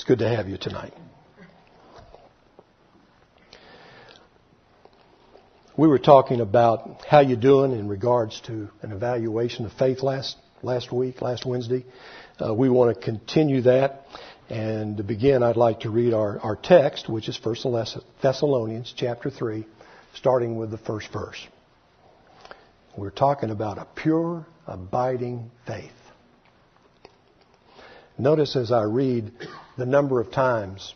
It's good to have you tonight. We were talking about how you doing in regards to an evaluation of faith last last week, last Wednesday. Uh, we want to continue that. And to begin, I'd like to read our, our text, which is 1 Thessalonians chapter 3, starting with the first verse. We're talking about a pure, abiding faith. Notice as I read the number of times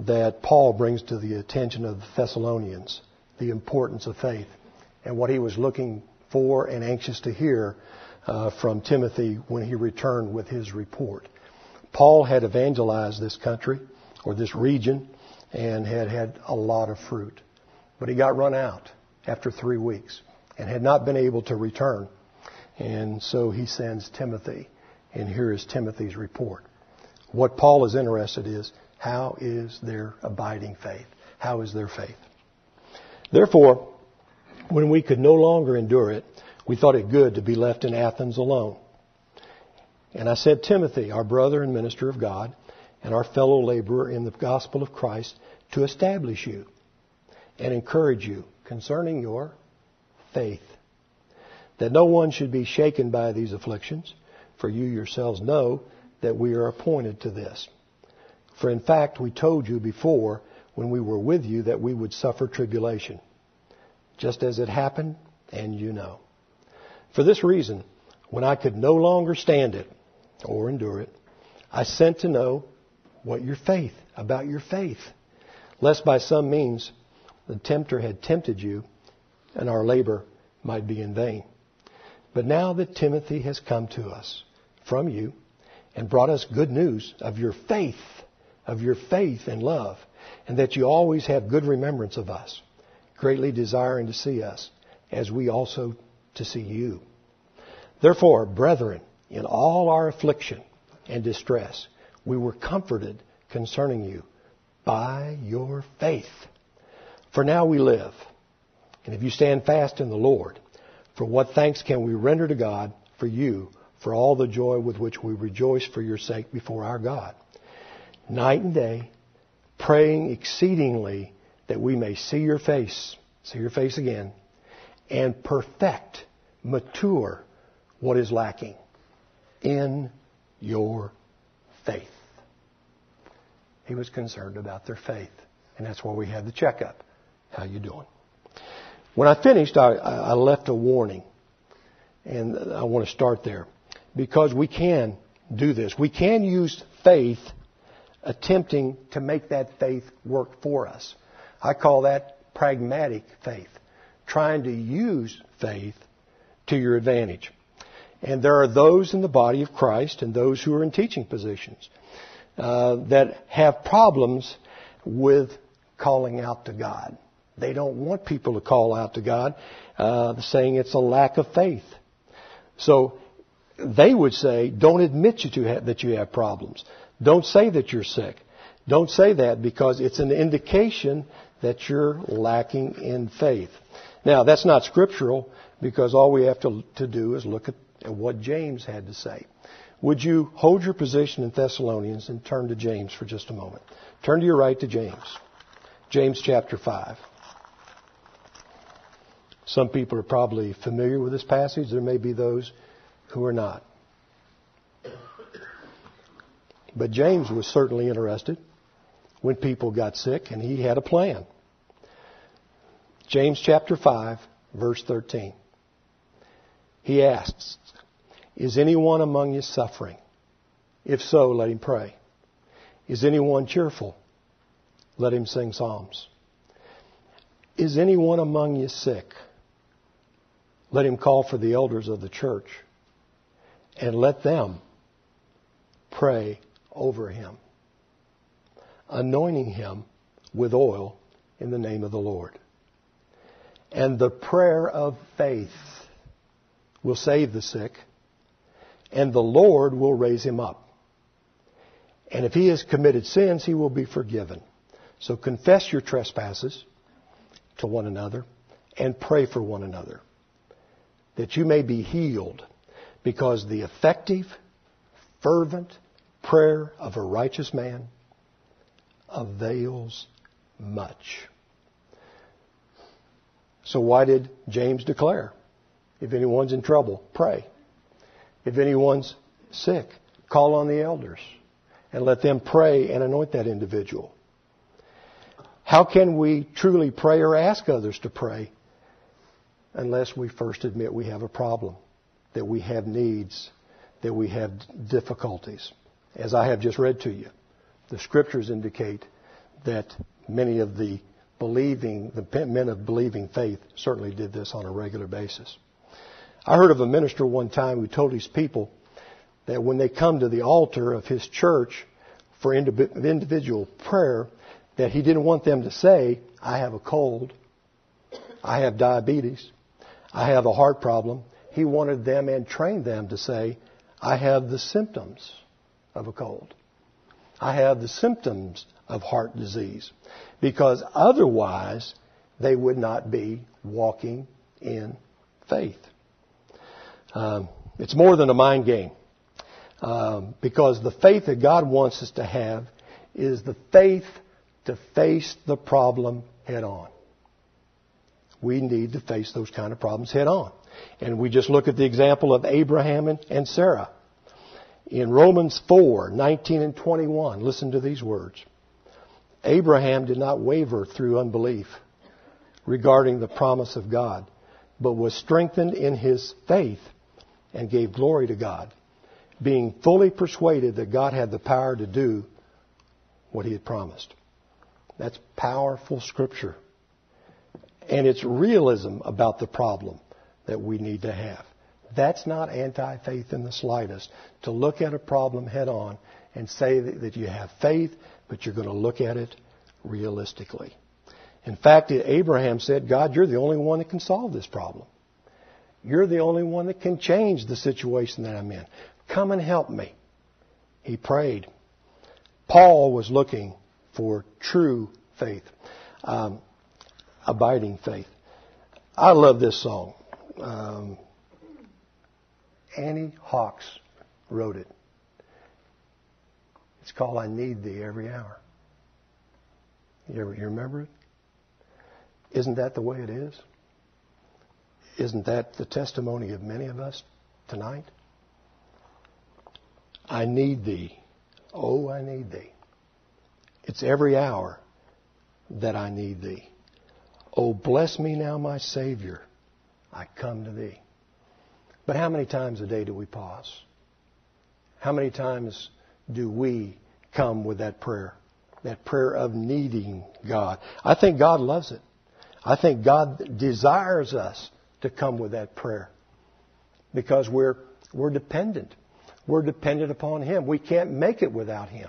that Paul brings to the attention of the Thessalonians the importance of faith and what he was looking for and anxious to hear uh, from Timothy when he returned with his report. Paul had evangelized this country or this region and had had a lot of fruit. But he got run out after three weeks and had not been able to return. And so he sends Timothy, and here is Timothy's report. What Paul is interested in is how is their abiding faith? How is their faith? Therefore, when we could no longer endure it, we thought it good to be left in Athens alone. And I said, Timothy, our brother and minister of God, and our fellow laborer in the gospel of Christ, to establish you and encourage you concerning your faith, that no one should be shaken by these afflictions, for you yourselves know that we are appointed to this. For in fact, we told you before when we were with you that we would suffer tribulation, just as it happened, and you know. For this reason, when I could no longer stand it or endure it, I sent to know what your faith, about your faith, lest by some means the tempter had tempted you and our labor might be in vain. But now that Timothy has come to us from you and brought us good news of your faith, of your faith and love, and that you always have good remembrance of us, greatly desiring to see us, as we also to see you. Therefore, brethren, in all our affliction and distress, we were comforted concerning you by your faith. For now we live. And if you stand fast in the Lord, for what thanks can we render to God for you for all the joy with which we rejoice for your sake before our God? Night and day, praying exceedingly that we may see your face, see your face again, and perfect, mature what is lacking in your faith. He was concerned about their faith. And that's why we had the checkup. How you doing? When I finished, I, I left a warning. And I want to start there. Because we can do this. We can use faith attempting to make that faith work for us. I call that pragmatic faith. Trying to use faith to your advantage. And there are those in the body of Christ and those who are in teaching positions uh, that have problems with calling out to God. They don't want people to call out to God, uh, saying it's a lack of faith. So they would say, don't admit you have, that you have problems. Don't say that you're sick. Don't say that because it's an indication that you're lacking in faith. Now, that's not scriptural because all we have to, to do is look at and what James had to say. Would you hold your position in Thessalonians and turn to James for just a moment? Turn to your right to James. James chapter 5. Some people are probably familiar with this passage. There may be those who are not. But James was certainly interested when people got sick, and he had a plan. James chapter 5, verse 13. He asks, Is anyone among you suffering? If so, let him pray. Is anyone cheerful? Let him sing psalms. Is anyone among you sick? Let him call for the elders of the church and let them pray over him, anointing him with oil in the name of the Lord. And the prayer of faith will save the sick, and the Lord will raise him up. And if he has committed sins, he will be forgiven. So confess your trespasses to one another and pray for one another that you may be healed because the effective, fervent prayer of a righteous man avails much. So why did James declare? If anyone's in trouble, pray. If anyone's sick, call on the elders and let them pray and anoint that individual. How can we truly pray or ask others to pray unless we first admit we have a problem, that we have needs, that we have difficulties? As I have just read to you, the scriptures indicate that many of the believing, the men of believing faith certainly did this on a regular basis. I heard of a minister one time who told his people that when they come to the altar of his church for individual prayer, that he didn't want them to say, I have a cold, I have diabetes, I have a heart problem. He wanted them and trained them to say, I have the symptoms of a cold. I have the symptoms of heart disease. Because otherwise, they would not be walking in faith. Um, it's more than a mind game. Um, because the faith that God wants us to have is the faith to face the problem head on. We need to face those kind of problems head on. And we just look at the example of Abraham and, Sarah. In Romans 4, 19 and 21, listen to these words. Abraham did not waver through unbelief regarding the promise of God, but was strengthened in his faith and gave glory to God, being fully persuaded that God had the power to do what he had promised. That's powerful scripture. And it's realism about the problem that we need to have. That's not anti faith in the slightest. To look at a problem head on and say that you have faith, but you're going to look at it realistically. In fact, Abraham said, God, you're the only one that can solve this problem. You're the only one that can change the situation that I'm in. Come and help me. He prayed. Paul was looking for true faith, um, abiding faith. I love this song. Um, Annie Hawks wrote it. It's called I Need Thee Every Hour. You, ever, you remember it? Isn't that the way it is? Isn't that the testimony of many of us tonight? I need thee. Oh, I need thee. It's every hour that I need thee. Oh, bless me now, my Savior. I come to thee. But how many times a day do we pause? How many times do we come with that prayer? That prayer of needing God. I think God loves it. I think God desires us to come with that prayer because we're, we're dependent. We're dependent upon Him. We can't make it without Him.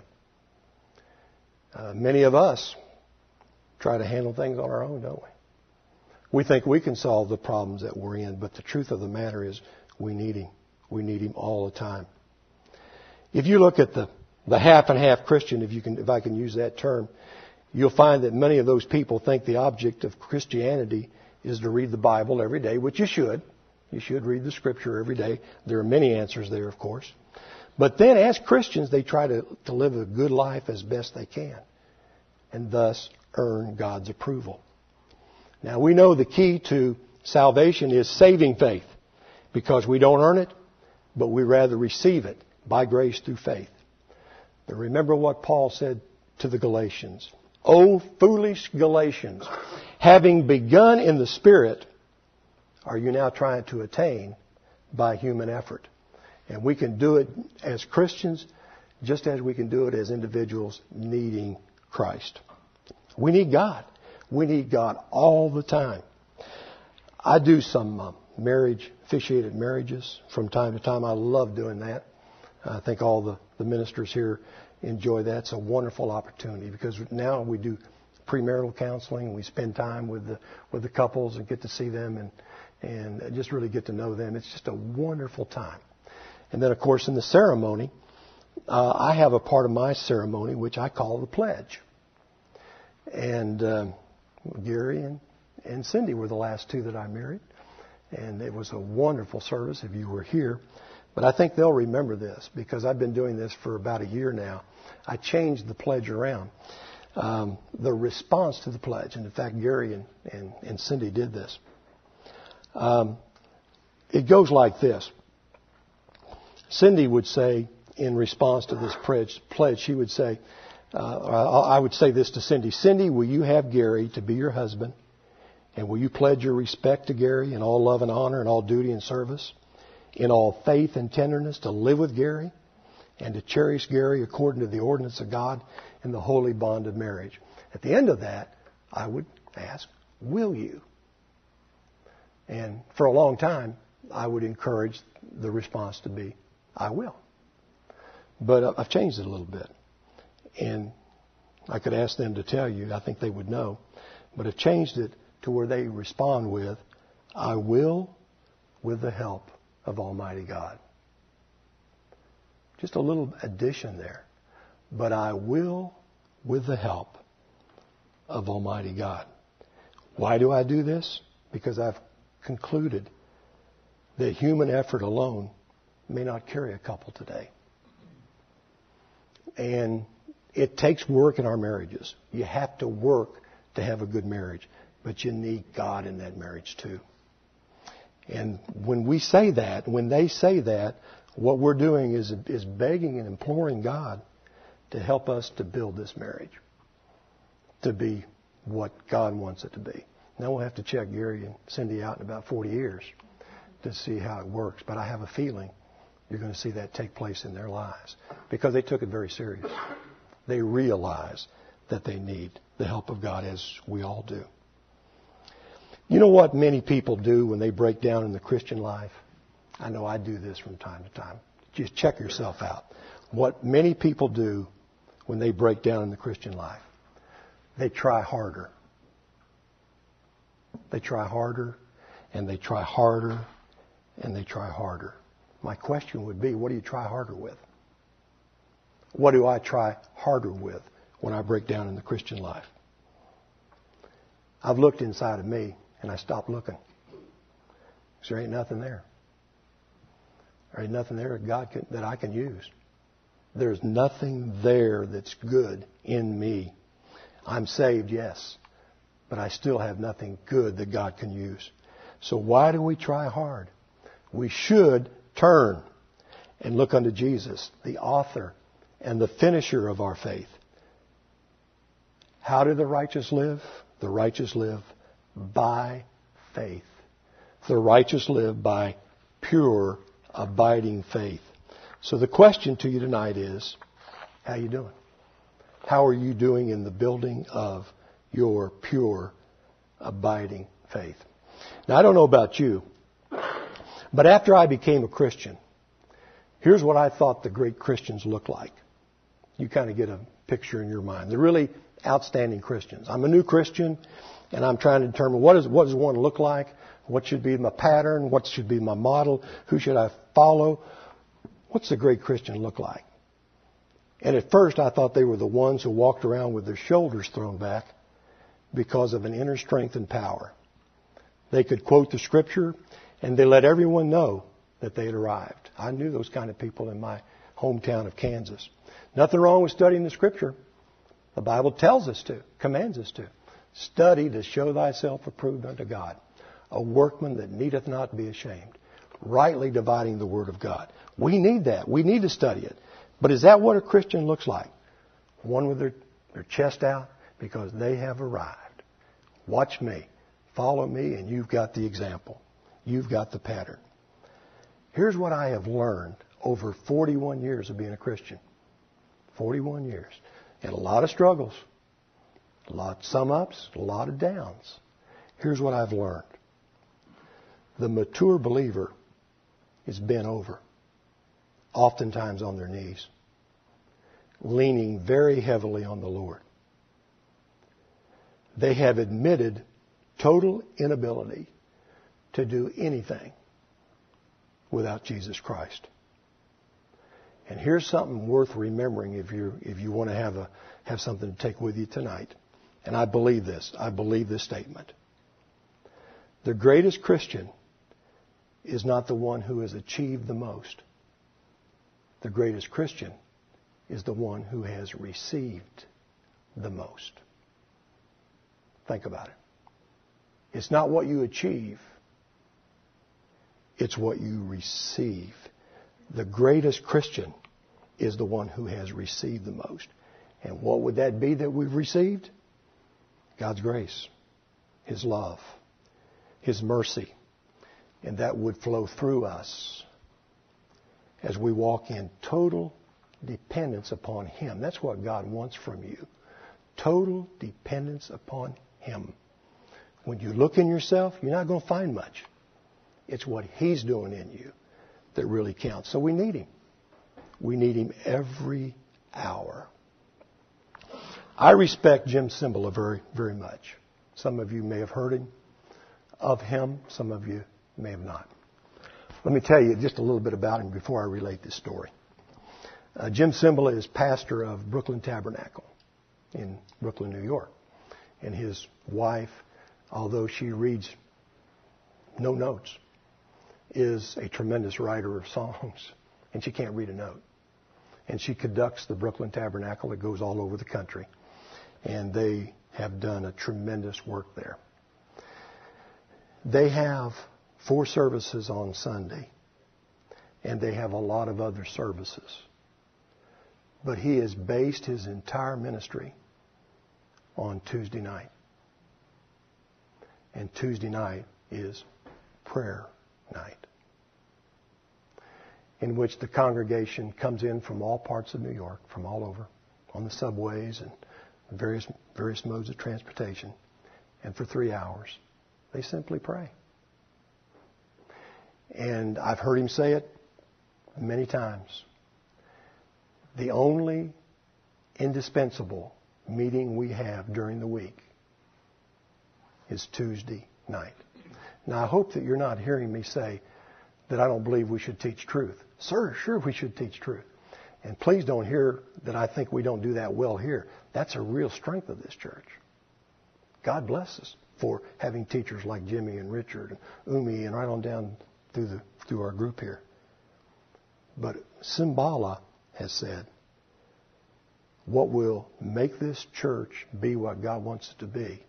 Uh, many of us try to handle things on our own, don't we? We think we can solve the problems that we're in, but the truth of the matter is we need Him. We need Him all the time. If you look at the, the half and half Christian, if you can, if I can use that term, you'll find that many of those people think the object of Christianity is to read the Bible every day, which you should. You should read the Scripture every day. There are many answers there, of course. But then, as Christians, they try to, to live a good life as best they can, and thus earn God's approval. Now, we know the key to salvation is saving faith, because we don't earn it, but we rather receive it by grace through faith. But remember what Paul said to the Galatians. O foolish Galatians, having begun in the Spirit, are you now trying to attain by human effort? And we can do it as Christians just as we can do it as individuals needing Christ. We need God. We need God all the time. I do some uh, marriage, officiated marriages from time to time. I love doing that. I think all the, the ministers here enjoy that. It's a wonderful opportunity because now we do premarital counseling. We spend time with the with the couples and get to see them and and just really get to know them. It's just a wonderful time. And then, of course, in the ceremony, uh, I have a part of my ceremony which I call the pledge. And uh, Gary and, and Cindy were the last two that I married, and it was a wonderful service. If you were here, But I think they'll remember this because I've been doing this for about a year now. I changed the pledge around. Um, the response to the pledge, and in fact, Gary and, and, and Cindy did this. Um, it goes like this. Cindy would say, in response to this pledge, pledge she would say, uh, I would say this to Cindy Cindy, will you have Gary to be your husband? And will you pledge your respect to Gary in all love and honor and all duty and service? In all faith and tenderness to live with Gary and to cherish Gary according to the ordinance of God in the holy bond of marriage. At the end of that, I would ask, will you? And for a long time, I would encourage the response to be, I will. But I've changed it a little bit. And I could ask them to tell you, I think they would know. But I've changed it to where they respond with, I will with the help of Almighty God. Just a little addition there. But I will with the help of Almighty God. Why do I do this? Because I've concluded that human effort alone may not carry a couple today. And it takes work in our marriages. You have to work to have a good marriage, but you need God in that marriage too. And when we say that, when they say that, what we're doing is, is begging and imploring God to help us to build this marriage to be what God wants it to be. Now we'll have to check Gary and Cindy out in about 40 years to see how it works. But I have a feeling you're going to see that take place in their lives because they took it very serious. They realize that they need the help of God as we all do. You know what many people do when they break down in the Christian life? I know I do this from time to time. Just check yourself out. What many people do when they break down in the Christian life, they try harder. They try harder and they try harder and they try harder. My question would be, what do you try harder with? What do I try harder with when I break down in the Christian life? I've looked inside of me and I stopped looking. Because there ain't nothing there. There ain't nothing there that God can, that I can use. There's nothing there that's good in me. I'm saved, yes, but I still have nothing good that God can use. So why do we try hard? We should turn and look unto Jesus, the author and the finisher of our faith. How do the righteous live? The righteous live by faith. The righteous live by pure, abiding faith. So the question to you tonight is, how you doing? How are you doing in the building of your pure, abiding faith? Now I don't know about you, but after I became a Christian, here's what I thought the great Christians looked like you kind of get a picture in your mind. They're really outstanding Christians. I'm a new Christian, and I'm trying to determine what, is, what does one look like, what should be my pattern, what should be my model, who should I follow, what's a great Christian look like? And at first I thought they were the ones who walked around with their shoulders thrown back because of an inner strength and power. They could quote the scripture and they let everyone know that they had arrived. I knew those kind of people in my hometown of Kansas. Nothing wrong with studying the Scripture. The Bible tells us to, commands us to. Study to show thyself approved unto God, a workman that needeth not be ashamed, rightly dividing the Word of God. We need that. We need to study it. But is that what a Christian looks like? One with their, their chest out because they have arrived. Watch me. Follow me, and you've got the example. You've got the pattern. Here's what I have learned over 41 years of being a Christian. 41 years. And a lot of struggles, a lot some ups, a lot of downs. Here's what I've learned. The mature believer is bent over, oftentimes on their knees, leaning very heavily on the Lord. They have admitted total inability to do anything without Jesus Christ. And here's something worth remembering if you if you want to have a have something to take with you tonight. And I believe this. I believe this statement. The greatest Christian is not the one who has achieved the most, the greatest Christian is the one who has received the most. Think about it. It's not what you achieve, it's what you receive. The greatest Christian is the one who has received the most. And what would that be that we've received? God's grace, His love, His mercy. And that would flow through us as we walk in total dependence upon Him. That's what God wants from you. Total dependence upon Him. When you look in yourself, you're not going to find much. It's what He's doing in you that really counts. So we need Him. We need Him every hour. I respect Jim Cymbala very, very much. Some of you may have heard him, of him. Some of you may have not. Let me tell you just a little bit about him before I relate this story. Uh, Jim Cymbala is pastor of Brooklyn Tabernacle in Brooklyn, New York. And his wife, although she reads no notes, is a tremendous writer of songs. And she can't read a note. And she conducts the Brooklyn Tabernacle that goes all over the country and they have done a tremendous work there. They have four services on Sunday, and they have a lot of other services. But he has based his entire ministry on Tuesday night. And Tuesday night is prayer night, in which the congregation comes in from all parts of New York, from all over, on the subways and various, various modes of transportation, and for three hours, they simply pray. And I've heard him say it many times. The only indispensable meeting we have during the week is Tuesday night. Now, I hope that you're not hearing me say that I don't believe we should teach truth. Sir, sure we should teach truth. And please don't hear that I think we don't do that well here. That's a real strength of this church. God bless us for having teachers like Jimmy and Richard and Umi and right on down through the through our group here. But Cymbala has said, what will make this church be what God wants it to be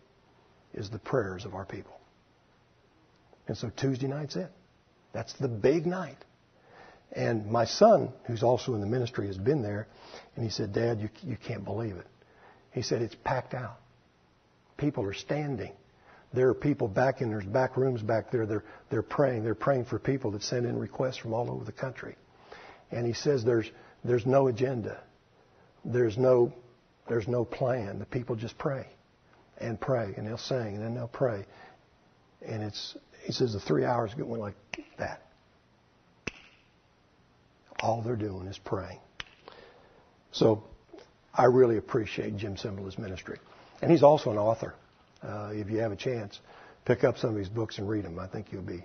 is the prayers of our people. And so Tuesday night's it. That's the big night. And my son, who's also in the ministry, has been there, and he said, Dad, you, you can't believe it. He said, it's packed out. People are standing. There are people back in there's back rooms back there. They're, they're praying. They're praying for people that send in requests from all over the country. And he says there's, there's no agenda. There's no, there's no plan. The people just pray and pray and they'll sing and then they'll pray. And it's, he says the three hours went like that. All they're doing is praying. So I really appreciate Jim Cymbala's ministry. And he's also an author. Uh, if you have a chance, pick up some of his books and read them. I think you'll be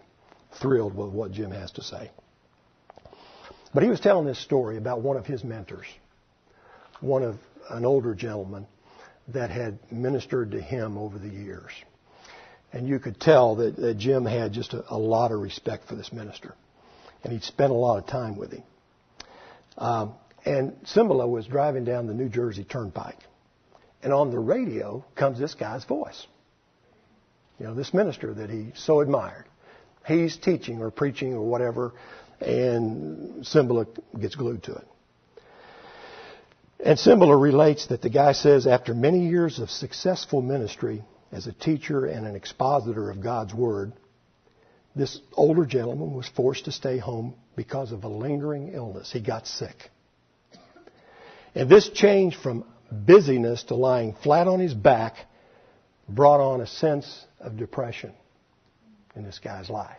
thrilled with what Jim has to say. But he was telling this story about one of his mentors, one of an older gentleman that had ministered to him over the years. And you could tell that, that Jim had just a, a, lot of respect for this minister. And he'd spent a lot of time with him. Um, and Cymbala was driving down the New Jersey Turnpike. And on the radio comes this guy's voice. You know, this minister that he so admired. He's teaching or preaching or whatever, and Cymbala gets glued to it. And Cymbala relates that the guy says, after many years of successful ministry as a teacher and an expositor of God's Word, this older gentleman was forced to stay home because of a lingering illness. He got sick. And this change from busyness to lying flat on his back brought on a sense of depression in this guy's life.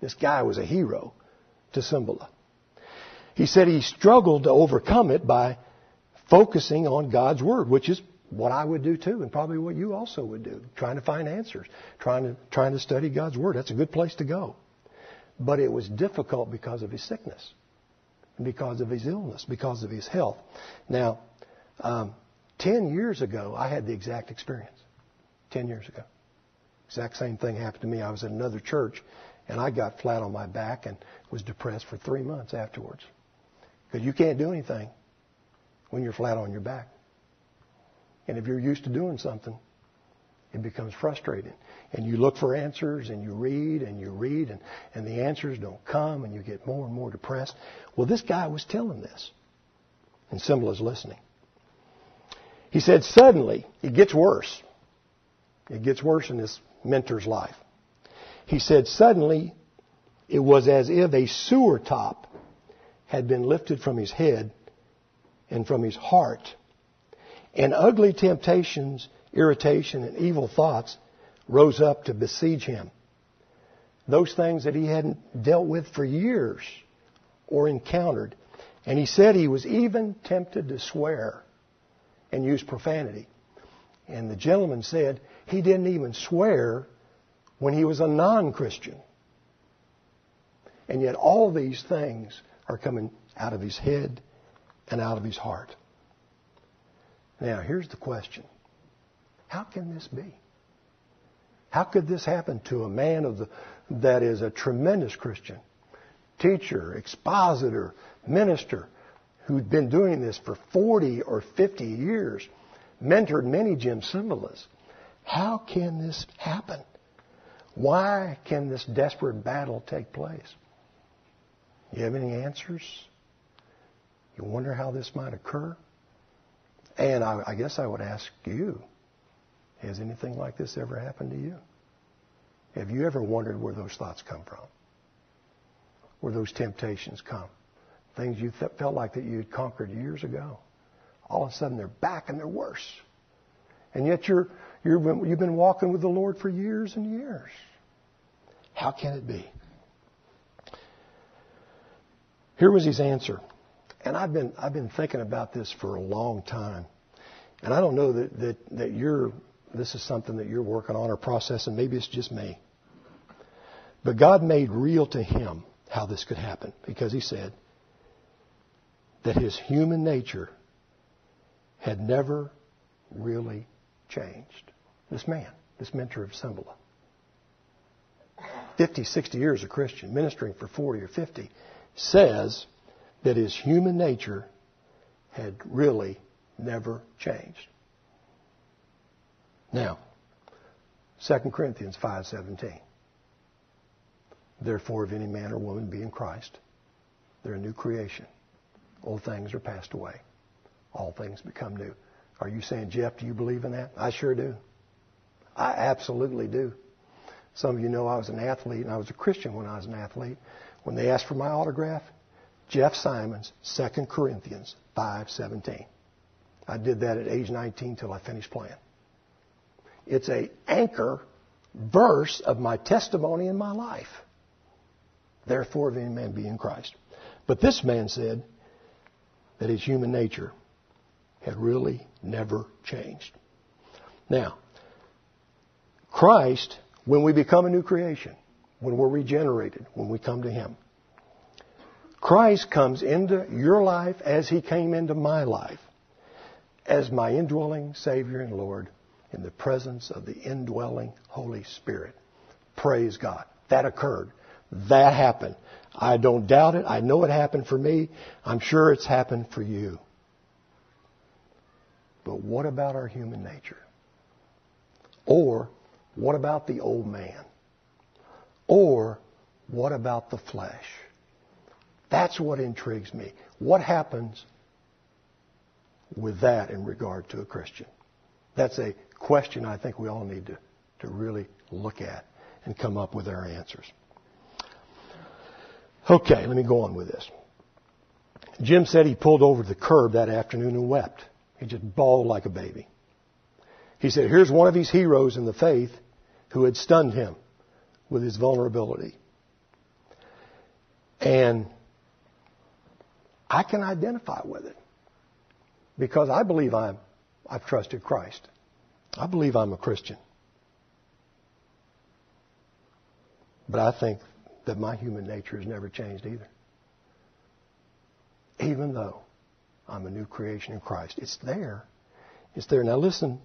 This guy was a hero to Cymbala. He said he struggled to overcome it by focusing on God's Word, which is what I would do too, and probably what you also would do, trying to find answers, trying to, trying to study God's Word. That's a good place to go. But it was difficult because of his sickness, because of his illness, because of his health. Now, um, 10 years ago, I had the exact experience. 10 years ago. Exact same thing happened to me. I was at another church, and I got flat on my back and was depressed for three months afterwards. Because you can't do anything when you're flat on your back. And if you're used to doing something, it becomes frustrating. And you look for answers and you read and you read and, and the answers don't come and you get more and more depressed. Well, this guy was telling this. And is listening. He said, suddenly, it gets worse. It gets worse in this mentor's life. He said, suddenly, it was as if a sewer top had been lifted from his head and from his heart. And ugly temptations, irritation, and evil thoughts rose up to besiege him. Those things that he hadn't dealt with for years or encountered. And he said he was even tempted to swear and use profanity. And the gentleman said he didn't even swear when he was a non Christian. And yet all these things are coming out of his head and out of his heart. Now, here's the question How can this be? How could this happen to a man of the, that is a tremendous Christian, teacher, expositor, minister, who'd been doing this for 40 or 50 years, mentored many Jim Cymbalas? How can this happen? Why can this desperate battle take place? You have any answers? You wonder how this might occur? And I, I guess I would ask you, has anything like this ever happened to you? Have you ever wondered where those thoughts come from? Where those temptations come? Things you th- felt like that you had conquered years ago. All of a sudden they're back and they're worse. And yet you're, you're, you've been walking with the Lord for years and years. How can it be? Here was his answer. And I've been, I've been thinking about this for a long time. And I don't know that, that, that you're, this is something that you're working on or processing. Maybe it's just me. But God made real to him how this could happen because he said that his human nature had never really changed. This man, this mentor of Cymbala. 50, 60 years a Christian, ministering for 40 or 50, says that his human nature had really never changed. Now, 2 Corinthians 5:17. Therefore, if any man or woman be in Christ, they're a new creation. Old things are passed away. All things become new. Are you saying, Jeff, do you believe in that? I sure do. I absolutely do. Some of you know I was an athlete, and I was a Christian when I was an athlete. When they asked for my autograph, Jeff Simons, 2 Corinthians 5:17. I did that at age 19 till I finished playing. It's a anchor verse of my testimony in my life. Therefore, if any man be in Christ. But this man said that his human nature had really never changed. Now, Christ, when we become a new creation, when we're regenerated, when we come to Him, Christ comes into your life as He came into my life, as my indwelling Savior and Lord in the presence of the indwelling Holy Spirit. Praise God. That occurred. That happened. I don't doubt it. I know it happened for me. I'm sure it's happened for you. But what about our human nature? Or what about the old man? Or what about the flesh? That's what intrigues me. What happens with that in regard to a Christian? That's a question I think we all need to, to really look at and come up with our answers. Okay, let me go on with this. Jim said he pulled over the curb that afternoon and wept. He just bawled like a baby. He said, Here's one of these heroes in the faith who had stunned him with his vulnerability. And I can identify with it because I believe I'm, I've trusted Christ. I believe I'm a Christian. But I think that my human nature has never changed either. Even though I'm a new creation in Christ. It's there. It's there. Now listen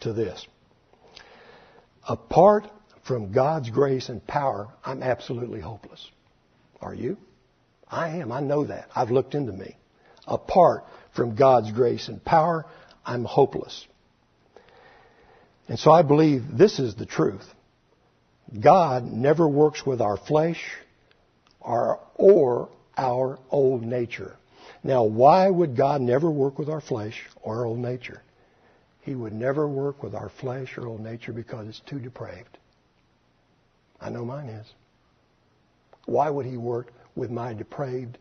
to this. Apart from God's grace and power, I'm absolutely hopeless. Are you? I am. I know that. I've looked into me. Apart from God's grace and power, I'm hopeless. And so I believe this is the truth. God never works with our flesh or, or our old nature. Now, why would God never work with our flesh or our old nature? He would never work with our flesh or old nature because it's too depraved. I know mine is. Why would He work with my depraved,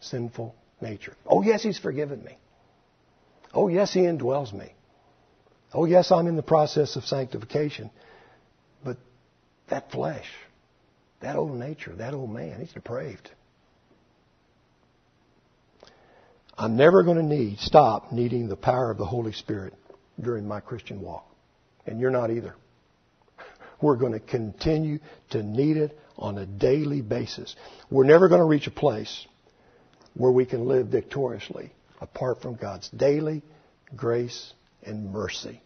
sinful nature? Oh, yes, He's forgiven me. Oh, yes, He indwells me. Oh, yes, I'm in the process of sanctification. But that flesh, that old nature, that old man, he's depraved. I'm never going to need, stop needing the power of the Holy Spirit during my Christian walk. And you're not either. We're going to continue to need it on a daily basis. We're never going to reach a place where we can live victoriously apart from God's daily grace and mercy.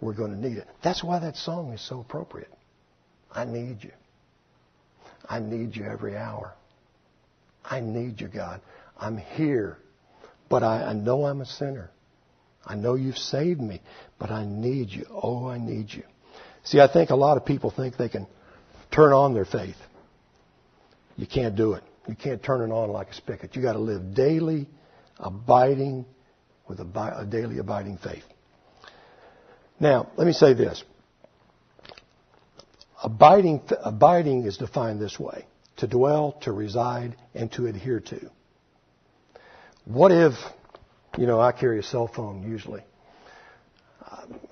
We're going to need it. That's why that song is so appropriate. I need you. I need you every hour. I need you, God. I'm here, but I, I know I'm a sinner. I know you've saved me, but I need you. Oh, I need you. See, I think a lot of people think they can turn on their faith. You can't do it. You can't turn it on like a spigot. You got to live daily, abiding with a, a daily abiding faith. Now, let me say this. Abiding, abiding is defined this way to dwell, to reside, and to adhere to. What if, you know, I carry a cell phone usually.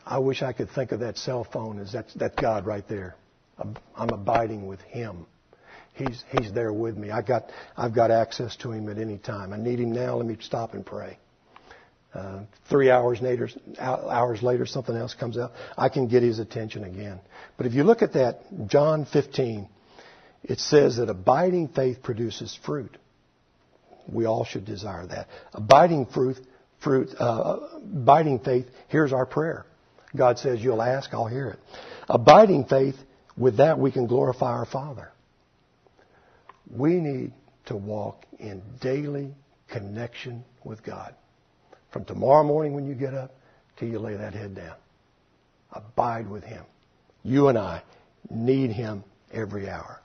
I wish I could think of that cell phone as that's God right there. I'm abiding with Him. He's, he's there with me. I got, I've got access to Him at any time. I need Him now. Let me stop and pray. Uh, three hours later, hours later, something else comes out. I can get his attention again. But if you look at that, John 15, it says that abiding faith produces fruit. We all should desire that. Abiding fruit, fruit, uh, abiding faith. Here's our prayer. God says, "You'll ask, I'll hear it." Abiding faith. With that, we can glorify our Father. We need to walk in daily connection with God. From tomorrow morning when you get up till you lay that head down. Abide with Him. You and I need Him every hour.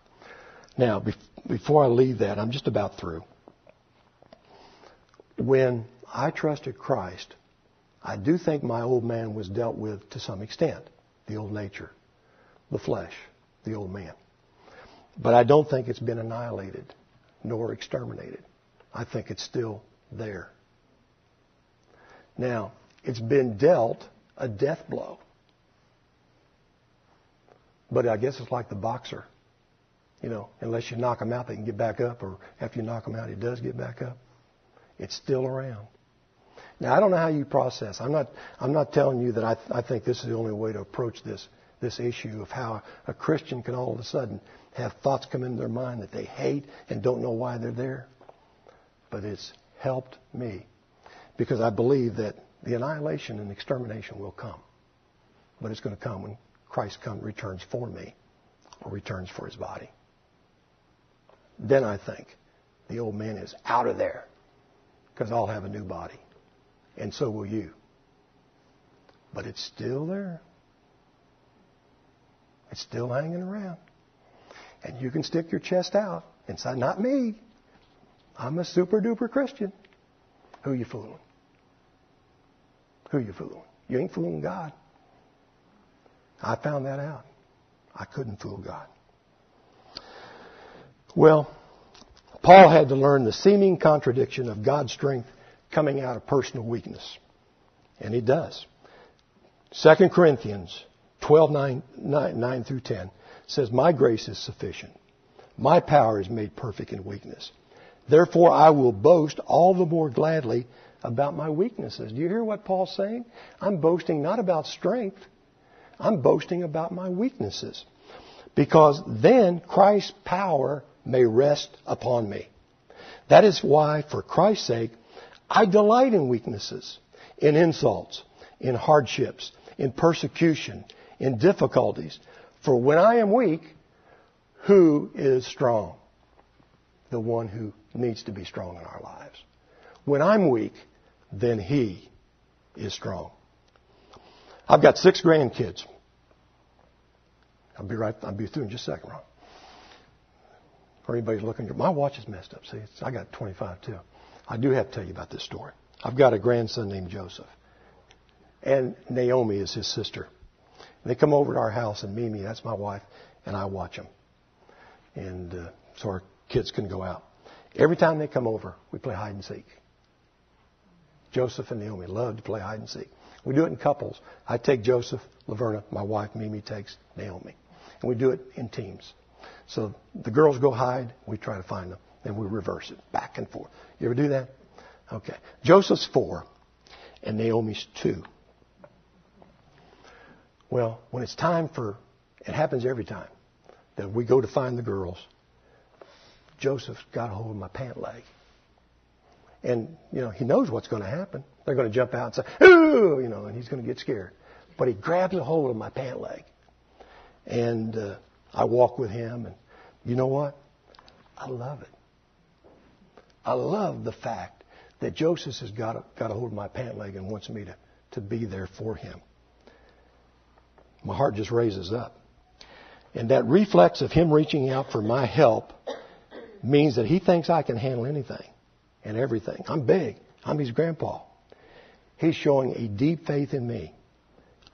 Now, before I leave that, I'm just about through. When I trusted Christ, I do think my old man was dealt with to some extent. The old nature, the flesh, the old man. But I don't think it's been annihilated nor exterminated. I think it's still there. Now, it's been dealt a death blow. But I guess it's like the boxer. You know, unless you knock him out, they can get back up, or after you knock him out, he does get back up. It's still around. Now, I don't know how you process. I'm not, I'm not telling you that I, th- I think this is the only way to approach this, this issue of how a Christian can all of a sudden have thoughts come into their mind that they hate and don't know why they're there. But it's helped me because I believe that the annihilation and extermination will come. But it's going to come when Christ come, returns for me or returns for his body. Then I think the old man is out of there because I'll have a new body. And so will you. But it's still there. It's still hanging around. And you can stick your chest out and say, not me. I'm a super duper Christian. Who are you fooling? Who are you fooling? You ain't fooling God. I found that out. I couldn't fool God. Well, Paul had to learn the seeming contradiction of God's strength coming out of personal weakness. And he does. 2 Corinthians 12, 9, 9, 9 through 10 says, My grace is sufficient. My power is made perfect in weakness. Therefore I will boast all the more gladly about my weaknesses. Do you hear what Paul's saying? I'm boasting not about strength. I'm boasting about my weaknesses. Because then Christ's power may rest upon me. That is why, for Christ's sake, I delight in weaknesses, in insults, in hardships, in persecution, in difficulties. For when I am weak, who is strong? The one who needs to be strong in our lives. When I'm weak, then He is strong. I've got six grandkids. I'll be right. I'll be through in just a second, Ron. Or anybody's looking. My watch is messed up. See, I got 25 too. I do have to tell you about this story. I've got a grandson named Joseph, and Naomi is his sister. They come over to our house, and Mimi, that's my wife, and I watch them, and uh, so our kids can go out. Every time they come over, we play hide and seek. Joseph and Naomi love to play hide and seek. We do it in couples. I take Joseph, Laverna, my wife, Mimi takes Naomi. And we do it in teams. So the girls go hide, we try to find them, and we reverse it back and forth. You ever do that? Okay. Joseph's four, and Naomi's two. Well, when it's time for, it happens every time that we go to find the girls. Joseph's got a hold of my pant leg. And, you know, he knows what's going to happen. They're going to jump out and say, ooh, you know, and he's going to get scared. But he grabs a hold of my pant leg. And uh, I walk with him. And you know what? I love it. I love the fact that Joseph has got a, got a hold of my pant leg and wants me to, to be there for him. My heart just raises up. And that reflex of him reaching out for my help means that he thinks I can handle anything and everything. I'm big. I'm his grandpa. He's showing a deep faith in me.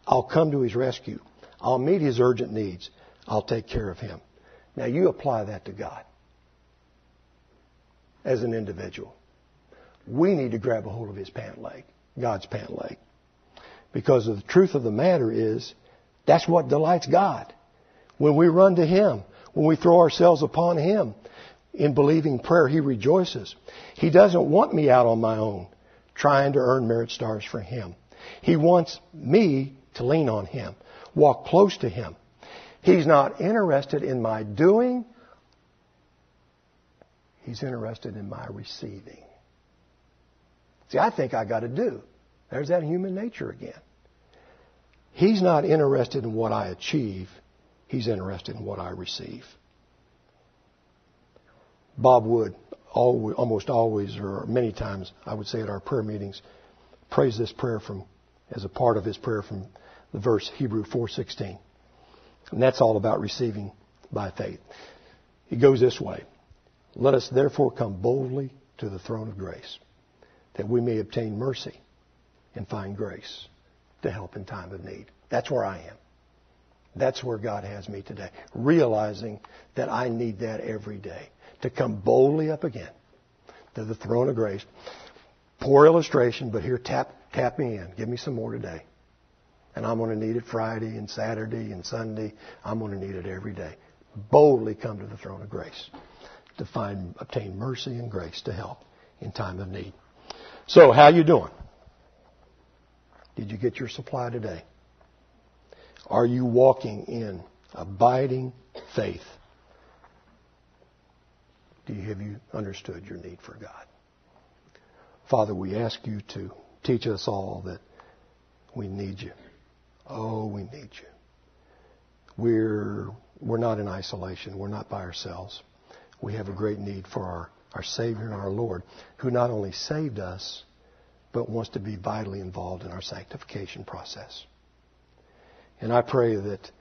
I'll come to his rescue. I'll meet his urgent needs. I'll take care of him. Now you apply that to God as an individual. We need to grab a hold of his pant leg, God's pant leg. Because the truth of the matter is, that's what delights God. When we run to him, when we throw ourselves upon him, in believing prayer, he rejoices. He doesn't want me out on my own trying to earn merit stars for him. He wants me to lean on him, walk close to him. He's not interested in my doing. He's interested in my receiving. See, I think I got to do. There's that human nature again. He's not interested in what I achieve. He's interested in what I receive. Bob Wood almost always, or many times, I would say at our prayer meetings, prays this prayer from as a part of his prayer from the verse Hebrew 4:16, and that's all about receiving by faith. He goes this way: Let us therefore come boldly to the throne of grace, that we may obtain mercy and find grace to help in time of need. That's where I am. That's where God has me today, realizing that I need that every day to come boldly up again to the throne of grace. Poor illustration, but here, tap, tap me in. Give me some more today. And I'm going to need it Friday and Saturday and Sunday. I'm going to need it every day. Boldly come to the throne of grace to find, obtain mercy and grace to help in time of need. So, how you doing? Did you get your supply today? Are you walking in abiding faith? Do you, have you understood your need for God? Father, we ask you to teach us all that we need you. Oh, we need you. We're, we're not in isolation. We're not by ourselves. We have a great need for our, our Savior and our Lord, who not only saved us, but wants to be vitally involved in our sanctification process. And I pray that,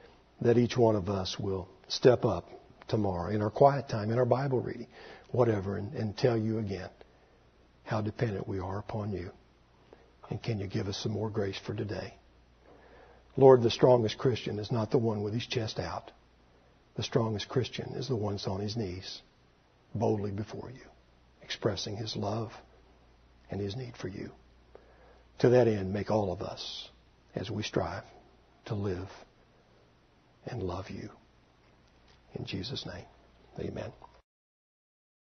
that each one of us will step up tomorrow in our quiet time, in our Bible reading, whatever, and, and tell you again how dependent we are upon you. And can you give us some more grace for today? Lord, the strongest Christian is not the one with his chest out. The strongest Christian is the one that's on his knees, boldly before you, expressing his love and his need for you. To that end, make all of us, as we strive to live and love you. In Jesus' name, amen.